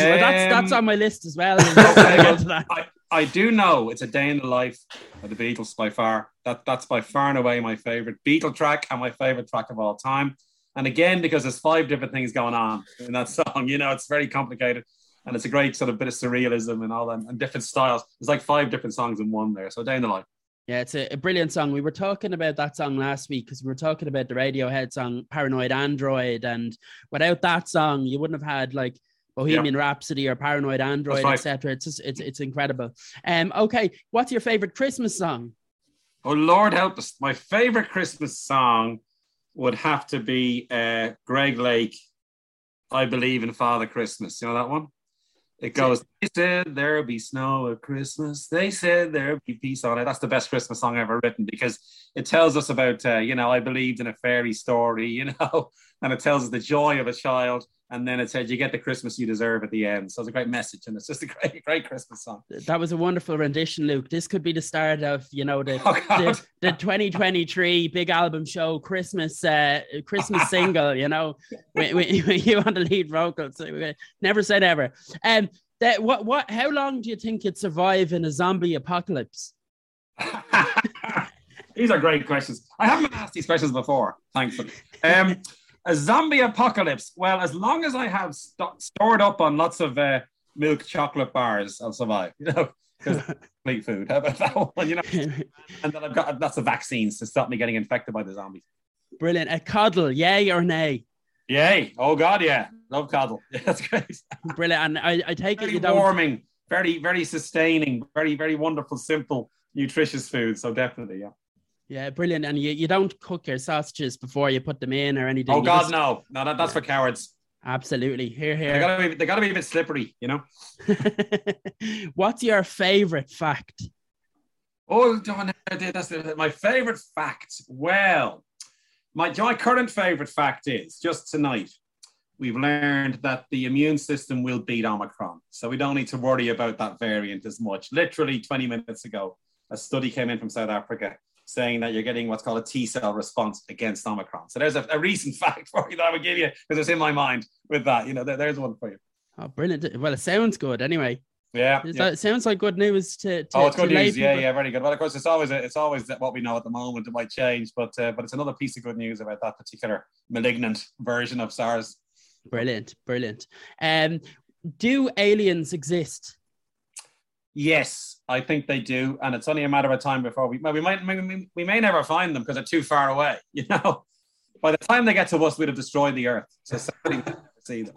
Well, that's that's Um, on my list as well. I, I do know it's a day in the life of the Beatles by far. That that's by far and away my favorite Beatle track and my favorite track of all time. And again, because there's five different things going on in that song, you know, it's very complicated. And it's a great sort of bit of surrealism and all that and different styles. There's like five different songs in one there. So day in the life. Yeah, it's a, a brilliant song. We were talking about that song last week because we were talking about the Radiohead song Paranoid Android. And without that song, you wouldn't have had like Bohemian Rhapsody or Paranoid Android, right. etc. It's just it's it's incredible. Um, okay, what's your favorite Christmas song? Oh Lord help us. My favorite Christmas song would have to be uh, Greg Lake, I Believe in Father Christmas. You know that one? It goes, they said there'll be snow at Christmas. They said there'll be peace on it. That's the best Christmas song ever written because it tells us about, uh, you know, I believed in a fairy story, you know, and it tells us the joy of a child. And then it said, you get the Christmas you deserve at the end. So it's a great message. And it's just a great, great Christmas song. That was a wonderful rendition, Luke. This could be the start of, you know, the, oh, the, the, 2023 big album show, Christmas, uh, Christmas single, you know, when, when, when you want to lead vocals. Never say never. Um, that what what how long do you think you'd survive in a zombie apocalypse? these are great questions. I haven't asked these questions before, thankfully. Um, a zombie apocalypse. Well, as long as I have st- stored up on lots of uh, milk chocolate bars, I'll survive. You know, because complete food. How about that one? You know, and then I've got lots of vaccines to stop me getting infected by the zombies. Brilliant. A cuddle, yay or nay? Yay! Oh God, yeah, love cuddle. Yeah, that's great. Brilliant. And I, I take very it you don't warming, very very sustaining, very very wonderful, simple, nutritious food. So definitely, yeah. Yeah, brilliant. And you, you don't cook your sausages before you put them in or anything. Oh You God, just- no, no, that, that's for cowards. Absolutely. Here, here. They gotta be, they gotta be a bit slippery, you know. What's your favorite fact? Oh, that's my favorite fact. Well, my my current favorite fact is just tonight we've learned that the immune system will beat Omicron, so we don't need to worry about that variant as much. Literally 20 minutes ago, a study came in from South Africa saying that you're getting what's called a T cell response against Omicron. So there's a, a recent fact for you that I would give you because it's in my mind with that. You know, there, there's one for you. Oh, brilliant. Well, it sounds good anyway. Yeah. Yeah. That, it sounds like good news to, to Oh, it's good news. Yeah, yeah, very good. Well, of course, it's always it's always what we know at the moment. It might change, but uh, but it's another piece of good news about that particular malignant version of SARS. Brilliant, brilliant. Um, do aliens exist? Yes, I think they do, and it's only a matter of time before we we might we, we may never find them because they're too far away. You know, by the time they get to us, we'd have destroyed the Earth. So see them.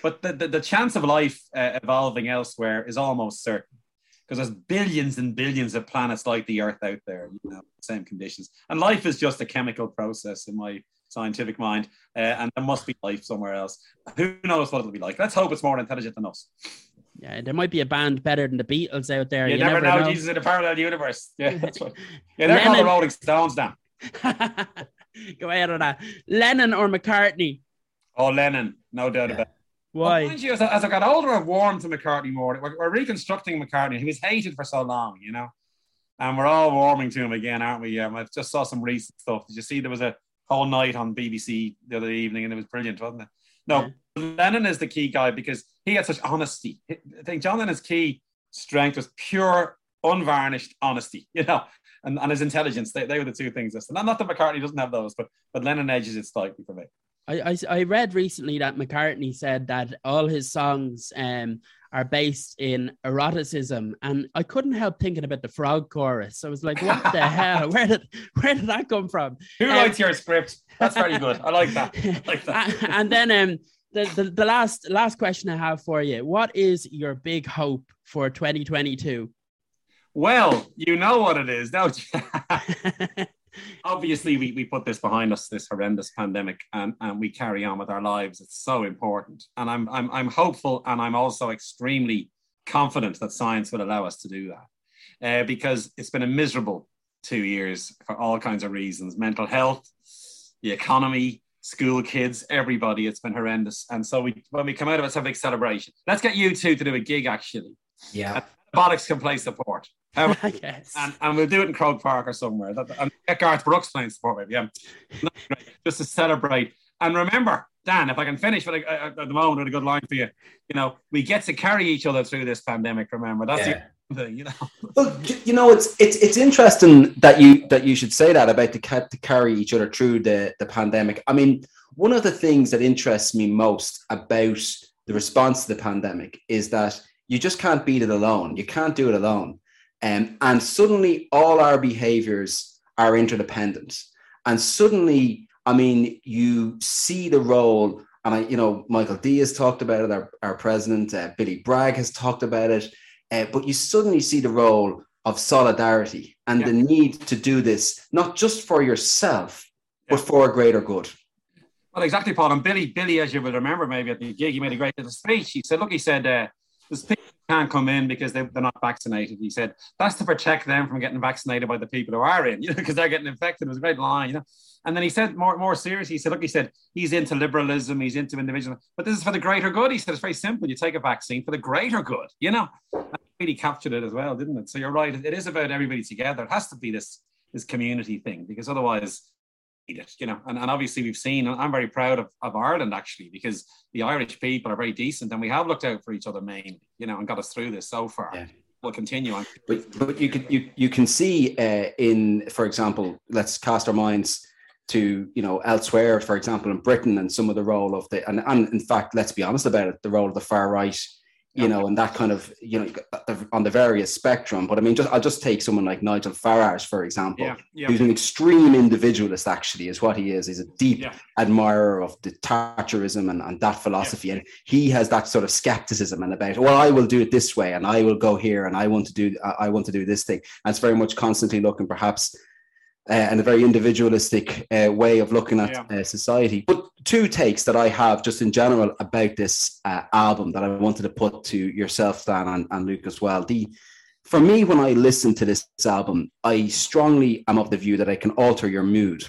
But the, the, the chance of life uh, evolving elsewhere is almost certain because there's billions and billions of planets like the Earth out there, you know, same conditions. And life is just a chemical process in my scientific mind, uh, and there must be life somewhere else. Who knows what it'll be like? Let's hope it's more intelligent than us. Yeah, there might be a band better than the Beatles out there. You, You, never, know, Jesus in a parallel universe. Yeah, that's what. Yeah, they're called the Rolling Stones now. Go ahead on that. Lennon or McCartney? Oh, Lennon, no doubt about it. Why? Well, you, as, I, as I got older, I've warmed to McCartney more. We're, we're reconstructing McCartney. He was hated for so long, you know, and we're all warming to him again, aren't we? Um, I just saw some recent stuff. Did you see there was a whole night on BBC the other evening, and it was brilliant, wasn't it? No, Lennon is the key guy because he had such honesty. I think John Lennon's key strength was pure, unvarnished honesty, you know, and, and his intelligence. They, they were the two things. Not, not that McCartney doesn't have those, but but Lennon edges it slightly for me. I, I, I read recently that McCartney said that all his songs um, are based in eroticism, and I couldn't help thinking about the frog chorus. I was like, "What the hell? Where did where did that come from?" Who Um, writes your script? That's very good. I like that. I like that. and, and then um, the, the the last last question I have for you: What is your big hope for 2022? Well, you know what it is, don't you? Obviously, we, we put this behind us, this horrendous pandemic, and, and we carry on with our lives. It's so important. And I'm, I'm, I'm hopeful and I'm also extremely confident that science will allow us to do that uh, because it's been a miserable two years for all kinds of reasons mental health, the economy, school kids, everybody. It's been horrendous. And so we, when we come out of it, have a big celebration. Let's get you two to do a gig, actually. Yeah. Bollocks can play support. Um, I guess. and, and we'll do it in Croke Park or somewhere. That, and get Garth Brooks playing support, maybe. Yeah. Just to celebrate. And remember, Dan, if I can finish with a, at the moment with a good line for you, you know, we get to carry each other through this pandemic. Remember, that's Yeah. the thing, you know. Well, you know, it's it's it's interesting that you that you should say that about the ca- to carry each other through the the pandemic. I mean, one of the things that interests me most about the response to the pandemic is that you just can't beat it alone. You can't do it alone, um, and suddenly all our behaviors are interdependent, and suddenly, I mean, you see the role. And I, you know, Michael D has talked about it. Our, our president, uh, Billy Bragg, has talked about it. Uh, but you suddenly see the role of solidarity and Yeah. the need to do this not just for yourself, but for a greater good. Well, exactly, Paul. And Billy, Billy, as you will remember, maybe at the gig, he made a great little speech. He said, "Look, he said, uh, there's can't come in because they, they're not vaccinated. He said that's to protect them from getting vaccinated by the people who are in, you know, because they're getting infected. It was a great line, you know. And then he said more more seriously, he said, look, he said he's into liberalism, he's into individual, but this is for the greater good. He said it's very simple. You take a vaccine for the greater good, you know. And really captured it as well, didn't it? So you're right. It is about everybody together. It has to be this this community thing because otherwise it, you know, and, and obviously we've seen, I'm very proud of, of Ireland actually, because the Irish people are very decent and we have looked out for each other mainly, you know, and got us through this so far. Yeah. We'll continue on. But, but you can you, you can see uh, in, for example, let's cast our minds to you know elsewhere, for example, in Britain, and some of the role of the and, and in fact, let's be honest about it, the role of the far right you know, and that kind of, you know, on the various spectrum. But I mean, just I'll just take someone like Nigel Farage, for example, yeah, yeah. who's an extreme individualist, actually, is what he is. He's a deep yeah. admirer of the Thatcherism and, and that philosophy. And he has that sort of skepticism and about, well, I will do it this way and I will go here and I want to do, I want to do this thing. And it's very much constantly looking perhaps and a very individualistic uh, way of looking at yeah. uh, society. But two takes that I have just in general about this uh, album that I wanted to put to yourself, Dan, and, and Luke as well. The for me, when I listen to this album, I strongly am of the view that I can alter your mood,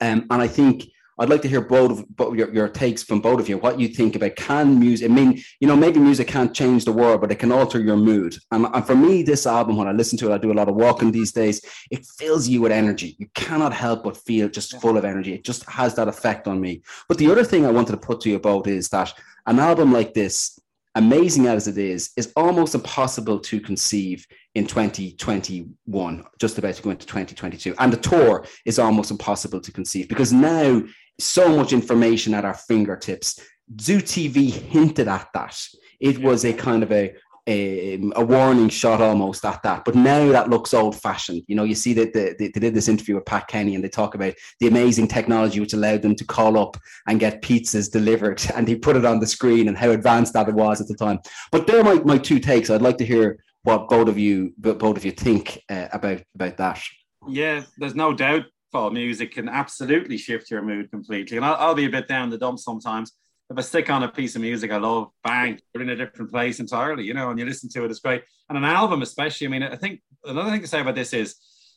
um, and I think I'd like to hear both of both your, your takes from both of you. What you think about can music? I mean, you know, maybe music can't change the world, but it can alter your mood. And, and for me, this album, when I listen to it, I do a lot of walking these days. It fills you with energy. You cannot help but feel just full of energy. It just has that effect on me. But the other thing I wanted to put to you about is that an album like this, amazing as it is, is almost impossible to conceive in 2021, just about to go into 2022. And the tour is almost impossible to conceive because now so much information at our fingertips. Zoo TV hinted at that. It was a kind of a, a, a, warning shot almost at that. But now that looks old fashioned. You know, you see that the, they, they did this interview with Pat Kenny and they talk about the amazing technology which allowed them to call up and get pizzas delivered. And he put it on the screen and how advanced that it was at the time. But they're my, my two takes. I'd like to hear what both of you both of you think uh, about about that. Yeah, there's no doubt fall music can absolutely shift your mood completely. And I'll, I'll, be a bit down the dumps sometimes. If I stick on a piece of music I love, bang, you're in a different place entirely, you know, and you listen to it, it's great. And an album, especially, I mean, I think another thing to say about this is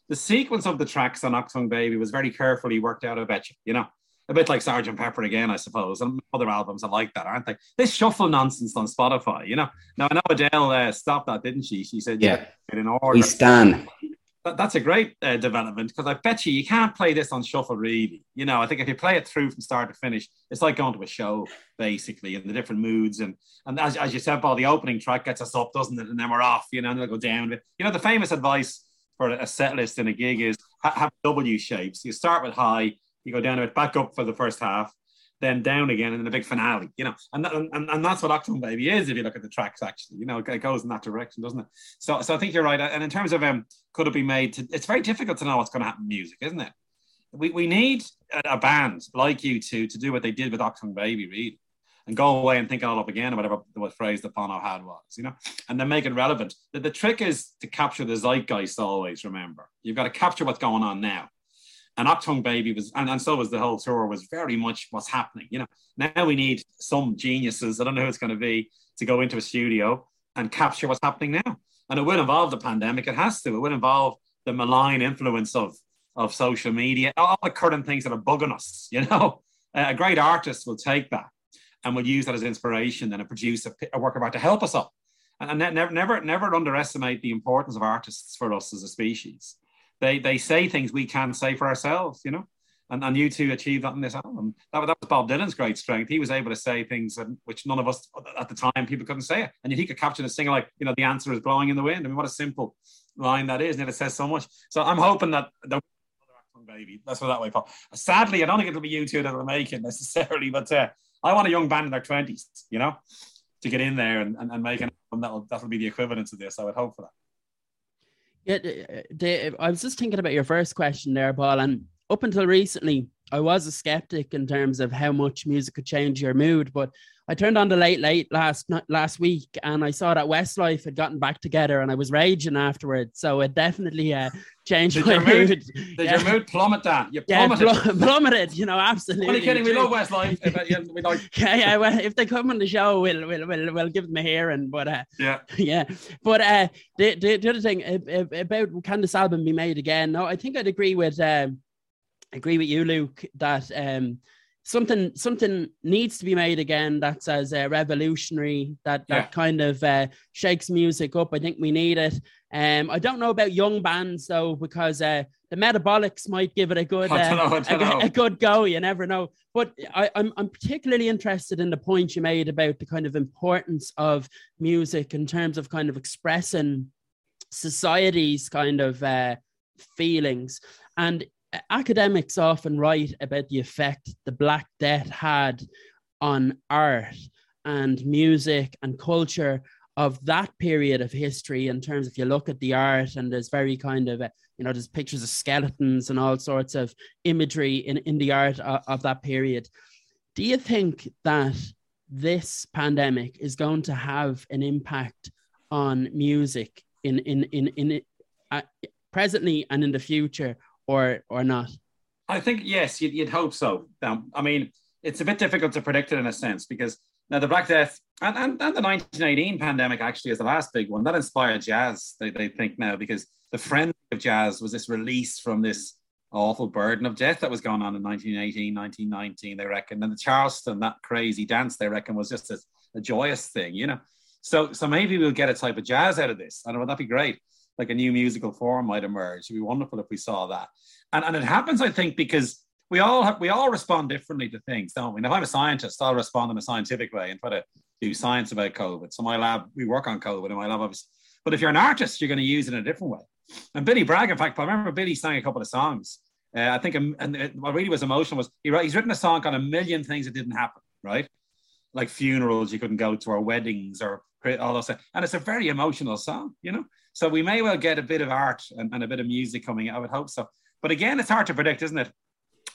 the sequence of the tracks on Achtung Baby was very carefully worked out, I bet you, you know. A bit like Sergeant Pepper again, I suppose, and other albums are like that, aren't they? This shuffle nonsense on Spotify, you know. Now I know Adele uh, stopped that, didn't she? She said, "Yeah, in order." We stand that's a great uh, development because I bet you you can't play this on shuffle really. You know, I think if you play it through from start to finish, it's like going to a show basically, and the different moods and and as, as you said, Paul, the opening track gets us up, doesn't it? And then we're off. You know, and they'll go down. You know, the famous advice for a set list in a gig is have W shapes. You start with high, you go down to it, back up for the first half, then down again, and then a big finale, you know, and, and, and that's what Achtung Baby is. If you look at the tracks, actually, you know, it goes in that direction, doesn't it? So, so I think you're right. And in terms of um, could it be made? To, it's very difficult to know what's going to happen in music, isn't it? We, we need a, band like U2 to do what they did with Achtung Baby, really, and go away and think it all up again, or whatever the phrase the Bono had was, you know, and then make it relevant. The, the trick is to capture the zeitgeist. Always remember, you've got to capture what's going on now and Achtung Baby was, and, and so was the whole tour, was very much what's happening. You know, now we need some geniuses, I don't know who it's going to be, to go into a studio and capture what's happening now. And it will involve the pandemic. It has to. It will involve the malign influence of, of social media, all the current things that are bugging us. You know, a great artist will take that and will use that as inspiration and produce a, a work of art to help us all. And, and never, never, never underestimate the importance of artists for us as a species they they say things we can't say for ourselves, you know. And, and U2 achieved that in this album. That, that was Bob Dylan's great strength. He was able to say things which none of us at the time people couldn't say it. And he could capture the singer like, you know, the answer is blowing in the wind. I mean, what a simple line that is, and it says so much. So I'm hoping that the baby. Let's put that way, Paul. Sadly, I don't think it'll be U2 that'll make it necessarily, but uh, I want a young band in their twenties, you know, to get in there and, and, and make an album that'll that'll be the equivalent of this. I would hope for that. Yeah, Dave, I was just thinking about your first question there, Paul, and up until recently, I was a skeptic in terms of how much music could change your mood, but I turned on the late late last last week and I saw that Westlife had gotten back together and I was raging afterwards. So it definitely uh, changed did my mood. mood. Did Yeah. your mood plummet Dan? You Yeah, plummeted. pl- plummeted, you know, absolutely. Only kidding, we love Westlife. If- yeah, we like, Yeah, yeah. Well, if they come on the show, we'll we'll we'll, we'll give them a hearing. But uh, yeah. yeah, but uh, the, the the other thing about can this album be made again? No, I think I'd agree with um, agree with you, Luke, that um, something something needs to be made again that's as uh, revolutionary that that Yeah. kind of uh, shakes music up. I think we need it. Um, I don't know about young bands though, because uh, the Metabolics might give it a good uh, know. A, a good go. You never know. But I, I'm I'm particularly interested in the point you made about the kind of importance of music in terms of kind of expressing society's kind of uh, feelings. And academics often write about the effect the Black Death had on art and music and culture of that period of history in terms of if you look at the art and there's very kind of you know there's pictures of skeletons and all sorts of imagery in, in the art of, of that period. Do you think that this pandemic is going to have an impact on music in in in in uh, presently and in the future or or not I think yes, you'd, you'd hope so. Now, I mean, it's a bit difficult to predict it in a sense because now the Black Death and, and, and the 1918 pandemic actually is the last big one that inspired jazz. They, they think now because the frenzy of jazz was this release from this awful burden of death that was going on in 1918, 1919. They reckon, and the Charleston, that crazy dance, they reckon was just a, a joyous thing, you know. So, so maybe we'll get a type of jazz out of this. I don't know, would be great? Like a new musical form might emerge. It'd be wonderful if we saw that and, and it happens, I think, because we all have, we all respond differently to things, don't we? Now, if I'm a scientist, I'll respond in a scientific way and try to do science about COVID. So my lab, we work on COVID in my lab, obviously. But if you're an artist, you're going to use it in a different way. And Billy Bragg, in fact, I remember Billy sang a couple of songs. Uh, I think, um, and it, what really was emotional was he he's written a song on a million things that didn't happen, right? Like funerals you couldn't go to, or weddings, or all those things. And it's a very emotional song, you know. So we may well get a bit of art and, and a bit of music coming. I would hope so. But again, it's hard to predict, isn't it?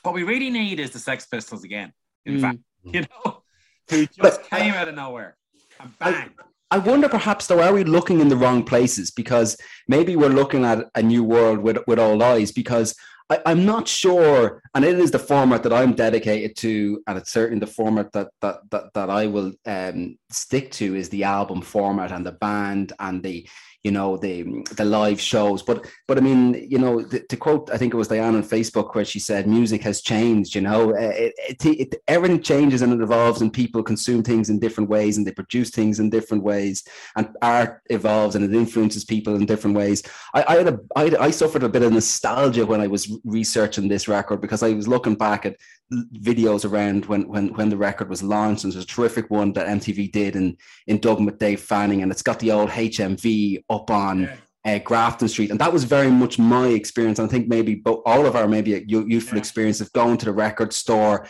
What we really need is the Sex Pistols again. In Mm. fact, you know, who just But- came out of nowhere and bang. I wonder perhaps though, are we looking in the wrong places? Because maybe we're looking at a new world with, with all eyes because I, I'm not sure, and it is the format that I'm dedicated to, and it's certainly the format that that that, that I will um, stick to is the album format and the band and the you know the the live shows. But but i mean you know the, to quote i think it was diane on facebook where she said music has changed you know? Uh, it, it, it, everything changes and it evolves and people consume things in different ways and they produce things in different ways and art evolves and it influences people in different ways. I had a i, I suffered a bit of nostalgia when i was researching this record because i was looking back at videos around when when when the record was launched and there's a terrific one that mtv did in in dublin with dave fanning and it's got the old hmv up on Yeah. uh, Grafton Street, and that was very much my experience. I think maybe all of our maybe youthful Yeah. experience of going to the record store.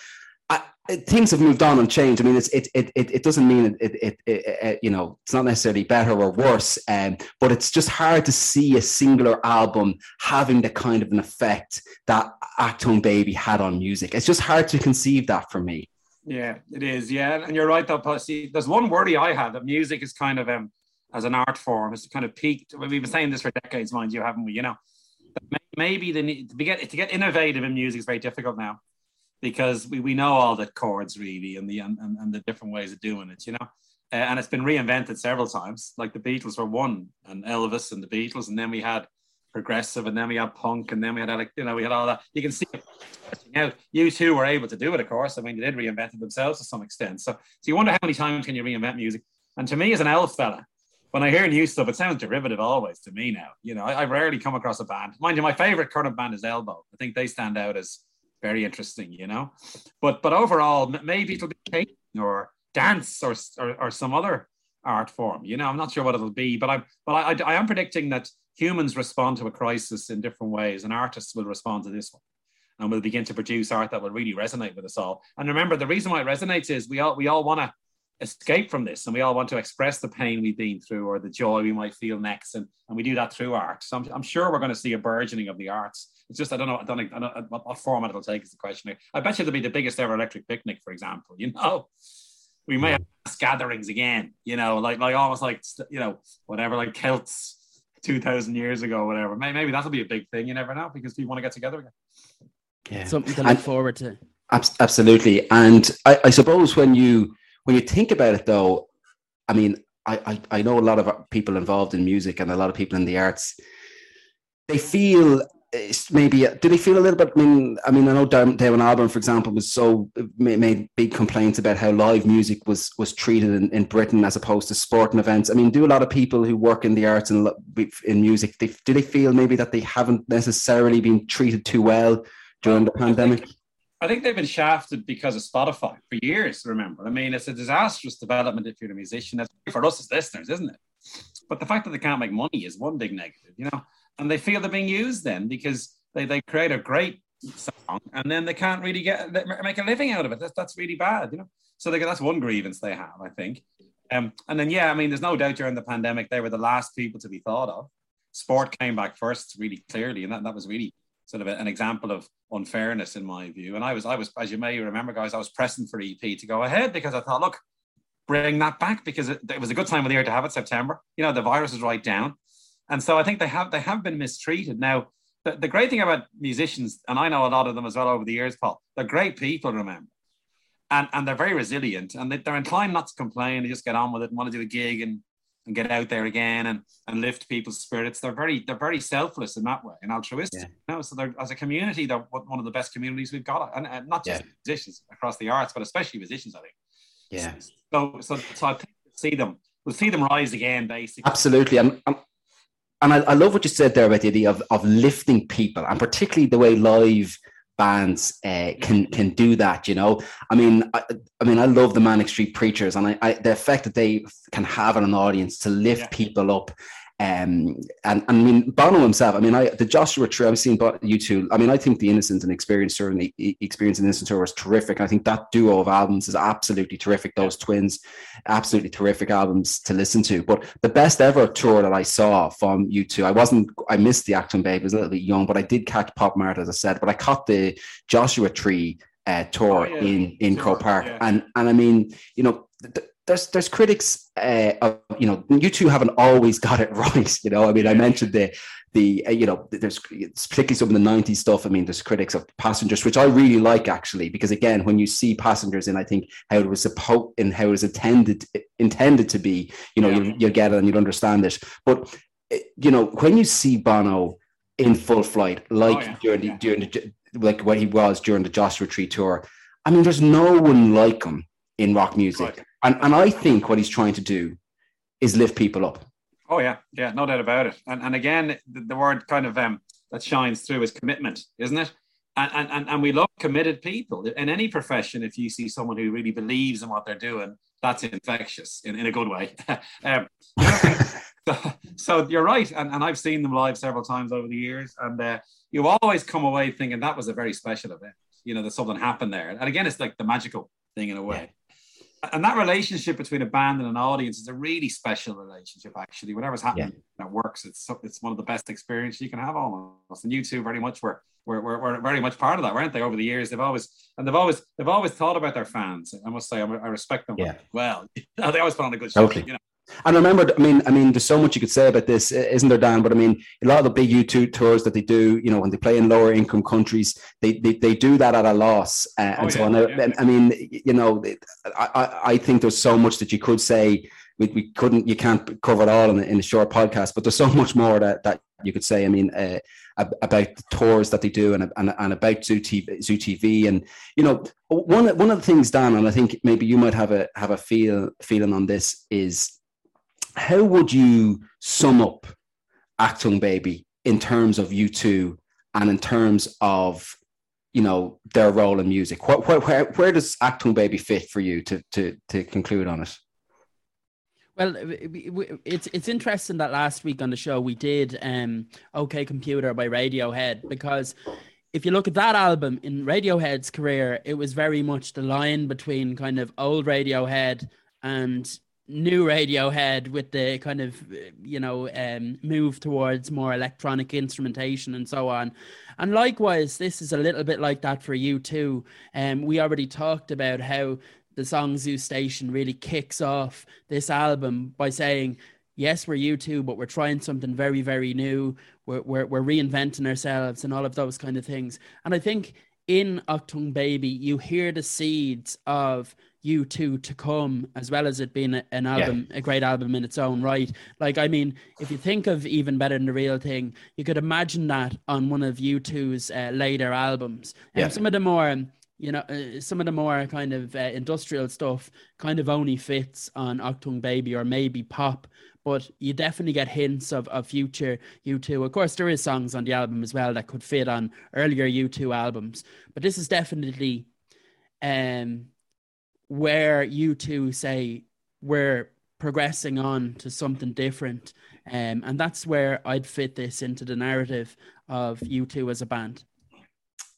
It- things have moved on and changed. I mean, it's it it it, it doesn't mean it it, it, it, it you know it's not necessarily better or worse, um, but it's just hard to see a singular album having the kind of an effect that Achtung Baby had on music. It's just hard to conceive that for me. Yeah, it is. Yeah, and you're right. Though, see, there's one worry I have that music is kind of um as an art form, it's kind of peaked. We've been saying this for decades, mind you, haven't we? You know, maybe the to get to get innovative in music is very difficult now because we, we know all the chords really and the and, and, the different ways of doing it. You know. Uh, and it's been reinvented several times. Like the Beatles were one, and Elvis and the Beatles, and then we had progressive, and then we had punk, and then we had like you know we had all that. You can see stretching out. U2 were able to do it, of course. I mean, they did reinvent it themselves to some extent. So, so you wonder how many times can you reinvent music? And to me, as an elf fella, when I hear new stuff, it sounds derivative always to me now. You know, I, I rarely come across a band. Mind you, my favorite current band is Elbow. I think they stand out as very interesting. You know, but but overall, maybe it'll be painting or dance or, or or some other art form. You know, I'm not sure what it'll be, but I'm but I, I, I am predicting that humans respond to a crisis in different ways, and artists will respond to this one. And we'll begin to produce art that will really resonate with us all. And remember, the reason why it resonates is we all we all want to escape from this and we all want to express the pain we've been through or the joy we might feel next and, and we do that through art. So I'm, I'm sure we're going to see a burgeoning of the arts. It's just i don't know i don't, I don't know what, what format it'll take is the question. I bet you it'll be the biggest ever electric picnic for example you know? We may have gatherings again you know like like almost like you know whatever like celts 2000 years ago whatever. Maybe, maybe that'll be a big thing you never know because people want to get together again. Yeah. Something to look and, forward to. absolutely. And I, I suppose when you when you think about it, though, I mean, I, I, I know a lot of people involved in music and a lot of people in the arts. They feel eh, maybe eh, do they feel a little bit? I mean, I mean, I know Damon Albarn, for example, was so eh, made big complaints about how live music was was treated in, in Britain as opposed to sporting events. I mean, do a lot of people who work in the arts and in music they, do they feel maybe that they haven't necessarily been treated too well during the pandemic? I think they've been shafted because of Spotify for years. Remember, I mean, it's a disastrous development if you're a musician. That's for us as listeners, isn't it? But the fact that they can't make money is one big negative, you know. And they feel they're being used then because they, they create a great song and then they can't really get make a living out of it. That's that's really bad, you know. So they, that's one grievance they have, I think. Um, and then yeah, I mean, there's no doubt during the pandemic they were the last people to be thought of. Sport came back first, really clearly, and that, that was really sort of an example of unfairness in my view. And I was, I was, as you may remember, guys, I was pressing for EP to go ahead because I thought, look, bring that back because it, it was a good time of the year to have it. September, you know, the virus is right down, and so I think they have they have been mistreated. Now, the, the great thing about musicians, and I know a lot of them as well over the years, Paul, they're great people. Remember. And, and they're very resilient and they, are inclined not to complain. They just get on with it and want to do a gig and and get out there again and, and lift people's spirits. They're very they're very selfless in that way and altruistic. Yeah. You know? So they're as a community, they're one of the best communities we've got, and, and not just yeah. musicians across the arts, but especially musicians. I think. Yeah. So so so I think we'll see them we'll see them rise again, basically. Absolutely, and. and and I, I love what you said there about the idea of, of lifting people, and particularly the way live bands uh, can can do that. You know, I mean, I, I, mean, I love the Manic Street Preachers, and I, I, the effect that they can have on an audience to lift yeah. people up um, and, and I mean, Bono himself, I mean, I, the Joshua Tree, I've seen U2. I mean, I think the Innocent and Experience Tour and the Experience and Innocent Tour was terrific. I think that duo of albums is absolutely terrific. Those twins, absolutely terrific albums to listen to. But the best ever tour that I saw from U2, I wasn't, I missed the Achtung Baby, I was a little bit young, but I did catch Pop Mart, as I said, but I caught the Joshua Tree uh, tour oh, yeah. in, in Croke Park. Yeah. And, and I mean, you know, th- there's there's critics uh, of you know U2 haven't always got it right you know i mean i mentioned the the uh, you know there's particularly some of the 90s stuff i mean there's critics of passengers which i really like actually because again when you see passengers in i think how it was supposed and how it was intended intended to be you know yeah. you, you get it and you'd understand it but uh, you know when you see bono in full flight like oh, yeah. during the yeah. during the like what he was during the joshua tree tour i mean there's no one like him in rock music right and, and I think what he's trying to do is lift people up. Oh yeah, yeah, no doubt about it. And and again, the, the word kind of um, that shines through is commitment, isn't it? And, and and we love committed people in any profession. If you see someone who really believes in what they're doing, that's infectious in, in a good way. um, so, so, you're right, and, and I've seen them live several times over the years, and uh, you always come away thinking that was a very special event. You know, that something happened there, and again, it's like the magical thing in a way and that relationship between a band and an audience is a really special relationship. Actually, whatever's happening yeah. that works, it's it's one of the best experiences you can have almost. And U2 very much were, were, were, were very much part of that, weren't they? Over the years, they've always and they've always they've always thought about their fans. I must say, I, respect them. Yeah. Well, they always put on a good show. Totally. You know? And remember, I mean, I mean, there's so much you could say about this, isn't there, Dan? But I mean, a lot of the big U2 tours that they do, you know, when they play in lower income countries, they they, they do that at a loss, uh, and oh, so on. Yeah, I, I mean, you know, I, I think there's so much that you could say. We, we couldn't, you can't cover it all in, in a short podcast, but there's so much more that, that you could say. I mean, uh, about the tours that they do and, and, and about Zoo TV, Zoo TV. And, you know, one, one of the things, Dan, and I think maybe you might have a, have a feel, feeling on this is how would you sum up Achtung Baby in terms of U2 and in terms of you know their role in music? Where, where, where does Achtung Baby fit for you to, to, to conclude on it? Well, it's it's interesting that last week on the show we did um, "OK Computer" by Radiohead because if you look at that album in Radiohead's career, it was very much the line between kind of old Radiohead and new Radiohead with the kind of you know um, move towards more electronic instrumentation and so on. And likewise, this is a little bit like that for U2. Um, we already talked about how the song Zoo Station really kicks off this album by saying, yes, we're U2, but we're trying something very, very new. We're, we're, we're reinventing ourselves and all of those kind of things. And I think in Achtung Baby, you hear the seeds of U2 to come, as well as it being an album, yeah. a great album in its own right. Like, I mean, if you think of even better than the real thing, you could imagine that on one of U2's uh, later albums. And yeah. some of the more, you know, uh, some of the more kind of uh, industrial stuff kind of only fits on Achtung Baby or maybe pop. But you definitely get hints of, of future U2. Of course, there is songs on the album as well that could fit on earlier U2 albums. But this is definitely um where U2 say we're progressing on to something different. Um, and that's where I'd fit this into the narrative of U2 as a band.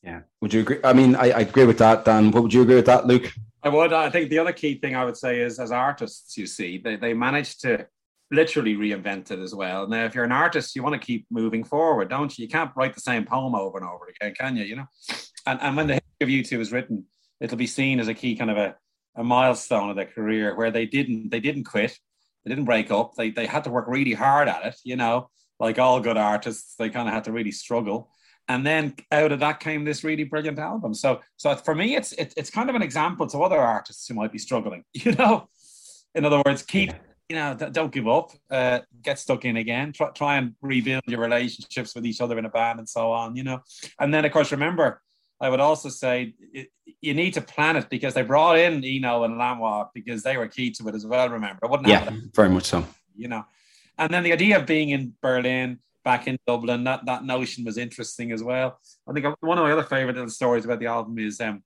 Yeah. Would you agree? I mean, I, I agree with that, Dan. What would you agree with that, Luke? I would. I think the other key thing I would say is as artists, you see, they, they managed to literally reinvent it as well. Now, if you're an artist, you want to keep moving forward, don't you? You can't write the same poem over and over again, can you? You know? And, and when the history of U2 is written, it'll be seen as a key kind of a a milestone of their career where they didn't they didn't quit, they didn't break up. They they had to work really hard at it, you know, like all good artists, they kind of had to really struggle. And then out of that came this really brilliant album. So so for me, it's it, it's kind of an example to other artists who might be struggling, you know. In other words, keep you know don't give up uh, get stuck in again try, try and rebuild your relationships with each other in a band and so on you know and then of course remember I would also say it, you need to plan it because they brought in Eno and Lanois because they were key to it as well. Remember, I wouldn't yeah, very much so. You know, and then the idea of being in Berlin, back in Dublin, that that notion was interesting as well. I think one of my other favorite little stories about the album is um,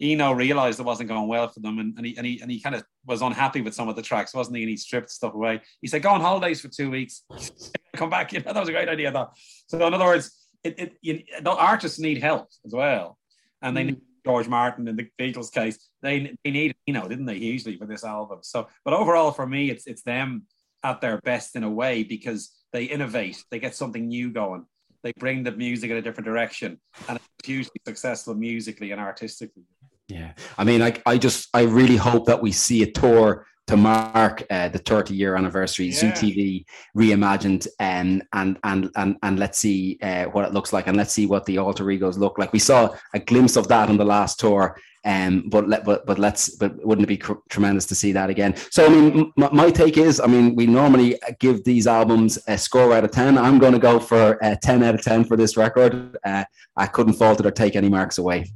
Eno realized it wasn't going well for them, and, and he and he and he kind of was unhappy with some of the tracks, wasn't he? And he stripped stuff away. He said, "Go on holidays for two weeks, come back." You know, that was a great idea. Though. So in other words it, it you, the artists need help as well, and they mm. need George Martin in the Beatles case. They they need you know didn't they hugely for this album. So, but overall for me, it's it's them at their best in a way because they innovate, they get something new going, they bring the music in a different direction, and it's hugely successful musically and artistically. Yeah, I mean, I I just I really hope that we see a tour to mark uh, the 30 year anniversary, yeah. Zoo TV reimagined, um, and and and and let's see uh, what it looks like, and let's see what the alter egos look like. We saw a glimpse of that on the last tour, um, but let but but let's but wouldn't it be cr- tremendous to see that again? So I mean, m- my take is, I mean, we normally give these albums a score out of ten. I'm going to go for a ten out of ten for this record. Uh, I couldn't fault it or take any marks away.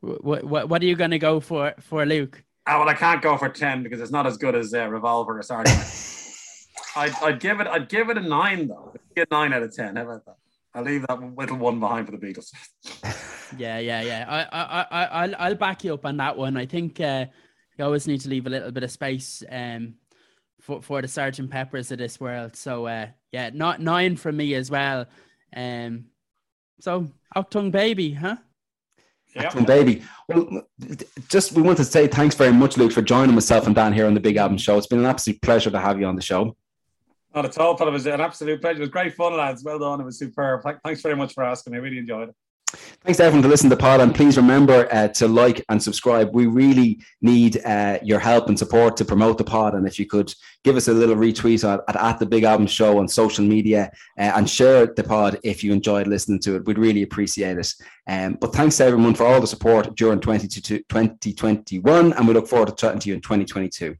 What what, what are you going to go for for Luke? Oh, well, I can't go for ten because it's not as good as uh, Revolver or Sergeant. I'd, I'd give it. I'd give it a nine though. a nine out of ten. How about that? I'll leave that little one behind for the Beatles. yeah, yeah, yeah. I, I, I, I'll, I'll back you up on that one. I think uh, you always need to leave a little bit of space um, for for the Sergeant Peppers of this world. So uh, yeah, not nine from me as well. Um, so Achtung Baby, huh? Yep. baby. Well, just we want to say thanks very much, Luke, for joining myself and Dan here on the Big Album Show. It's been an absolute pleasure to have you on the show. Not at all, but it was an absolute pleasure. It was great fun, lads. Well done. It was superb. Thanks very much for asking. I really enjoyed it. Thanks everyone to listen to the pod, and please remember uh, to like and subscribe. We really need uh, your help and support to promote the pod, and if you could give us a little retweet at, at, at the Big Album Show on social media uh, and share the pod if you enjoyed listening to it, we'd really appreciate it. Um, but thanks to everyone for all the support during 2021, and we look forward to chatting to you in 2022.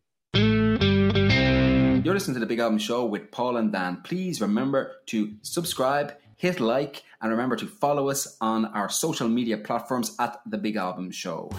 You're listening to the Big Album Show with Paul and Dan. Please remember to subscribe hit like, and remember to follow us on our social media platforms at The Big Album Show.